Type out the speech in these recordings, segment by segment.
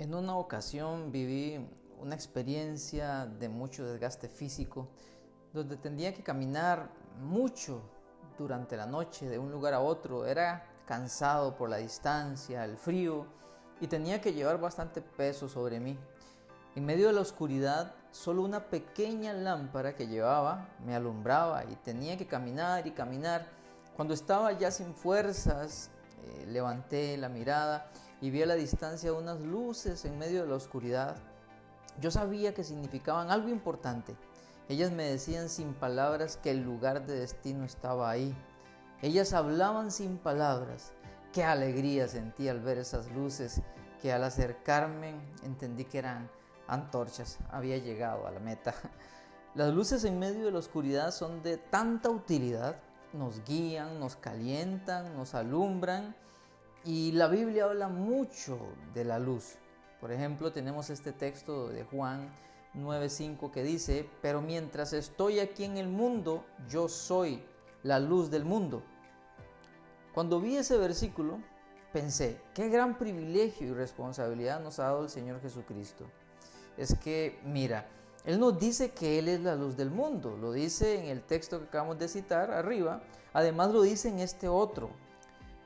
En una ocasión viví una experiencia de mucho desgaste físico, donde tendría que caminar mucho durante la noche de un lugar a otro. Era cansado por la distancia, el frío y tenía que llevar bastante peso sobre mí. En medio de la oscuridad, solo una pequeña lámpara que llevaba me alumbraba y tenía que caminar y caminar. Cuando estaba ya sin fuerzas, eh, levanté la mirada y vi a la distancia unas luces en medio de la oscuridad. Yo sabía que significaban algo importante. Ellas me decían sin palabras que el lugar de destino estaba ahí. Ellas hablaban sin palabras. Qué alegría sentí al ver esas luces que al acercarme entendí que eran antorchas. Había llegado a la meta. Las luces en medio de la oscuridad son de tanta utilidad. Nos guían, nos calientan, nos alumbran y la Biblia habla mucho de la luz. Por ejemplo, tenemos este texto de Juan 9:5 que dice, pero mientras estoy aquí en el mundo, yo soy la luz del mundo. Cuando vi ese versículo, pensé, qué gran privilegio y responsabilidad nos ha dado el Señor Jesucristo. Es que, mira, Él nos dice que Él es la luz del mundo, lo dice en el texto que acabamos de citar arriba, además lo dice en este otro,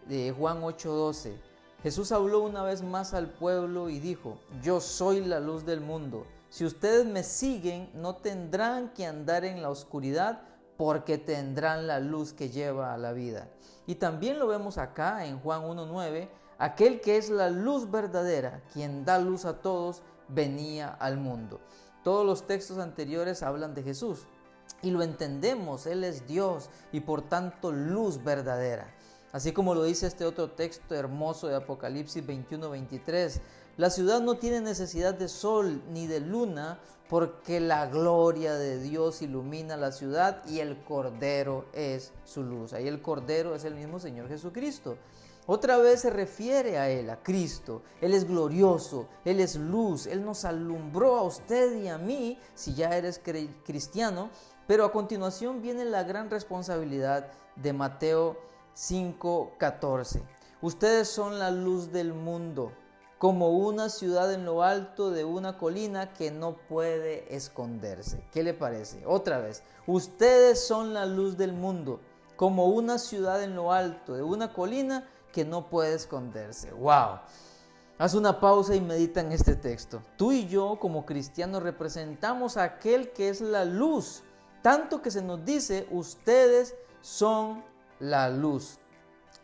de Juan 8:12. Jesús habló una vez más al pueblo y dijo, yo soy la luz del mundo. Si ustedes me siguen, no tendrán que andar en la oscuridad porque tendrán la luz que lleva a la vida. Y también lo vemos acá en Juan 1.9, aquel que es la luz verdadera, quien da luz a todos, venía al mundo. Todos los textos anteriores hablan de Jesús y lo entendemos, Él es Dios y por tanto luz verdadera. Así como lo dice este otro texto hermoso de Apocalipsis 21-23, la ciudad no tiene necesidad de sol ni de luna porque la gloria de Dios ilumina la ciudad y el Cordero es su luz. Ahí el Cordero es el mismo Señor Jesucristo. Otra vez se refiere a Él, a Cristo. Él es glorioso, Él es luz, Él nos alumbró a usted y a mí, si ya eres cristiano. Pero a continuación viene la gran responsabilidad de Mateo 5:14. Ustedes son la luz del mundo, como una ciudad en lo alto de una colina que no puede esconderse. ¿Qué le parece? Otra vez, ustedes son la luz del mundo, como una ciudad en lo alto de una colina que no puede esconderse. ¡Wow! Haz una pausa y medita en este texto. Tú y yo como cristianos representamos a aquel que es la luz, tanto que se nos dice, ustedes son la luz.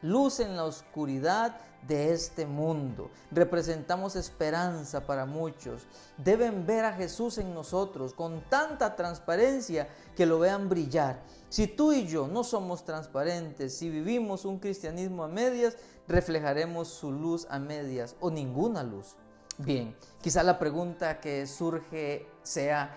Luz en la oscuridad de este mundo. Representamos esperanza para muchos. Deben ver a Jesús en nosotros con tanta transparencia que lo vean brillar. Si tú y yo no somos transparentes, si vivimos un cristianismo a medias, reflejaremos su luz a medias o ninguna luz. Bien, quizá la pregunta que surge sea,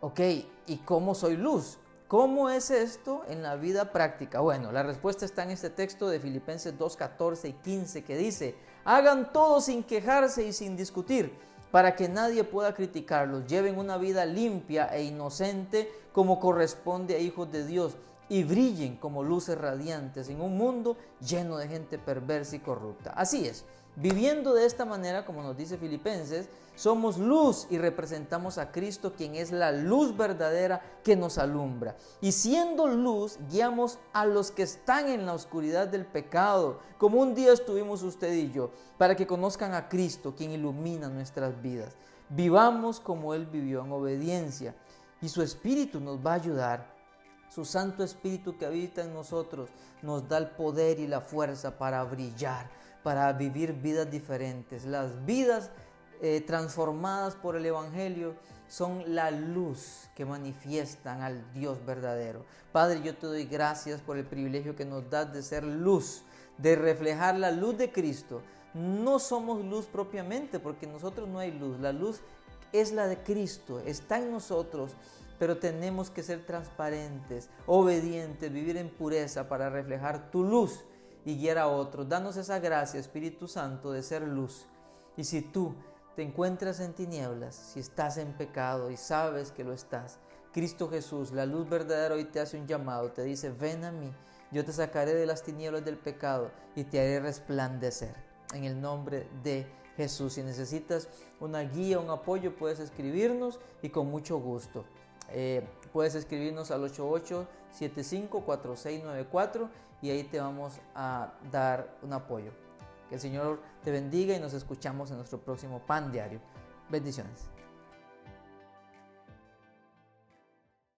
ok, ¿y cómo soy luz? ¿Cómo es esto en la vida práctica? Bueno, la respuesta está en este texto de Filipenses 2, 14 y 15 que dice, hagan todo sin quejarse y sin discutir, para que nadie pueda criticarlos, lleven una vida limpia e inocente como corresponde a hijos de Dios y brillen como luces radiantes en un mundo lleno de gente perversa y corrupta. Así es, viviendo de esta manera, como nos dice Filipenses, somos luz y representamos a Cristo, quien es la luz verdadera que nos alumbra. Y siendo luz, guiamos a los que están en la oscuridad del pecado, como un día estuvimos usted y yo, para que conozcan a Cristo, quien ilumina nuestras vidas. Vivamos como Él vivió en obediencia y su Espíritu nos va a ayudar su Santo Espíritu que habita en nosotros nos da el poder y la fuerza para brillar, para vivir vidas diferentes. Las vidas eh, transformadas por el Evangelio son la luz que manifiestan al Dios verdadero. Padre, yo te doy gracias por el privilegio que nos das de ser luz, de reflejar la luz de Cristo. No somos luz propiamente, porque nosotros no hay luz. La luz es la de Cristo, está en nosotros pero tenemos que ser transparentes, obedientes, vivir en pureza para reflejar tu luz y guiar a otros. Danos esa gracia, Espíritu Santo, de ser luz. Y si tú te encuentras en tinieblas, si estás en pecado y sabes que lo estás, Cristo Jesús, la luz verdadera, hoy te hace un llamado, te dice, ven a mí, yo te sacaré de las tinieblas del pecado y te haré resplandecer. En el nombre de Jesús. Si necesitas una guía, un apoyo, puedes escribirnos y con mucho gusto. Eh, puedes escribirnos al 88754694 y ahí te vamos a dar un apoyo. Que el Señor te bendiga y nos escuchamos en nuestro próximo pan diario. Bendiciones.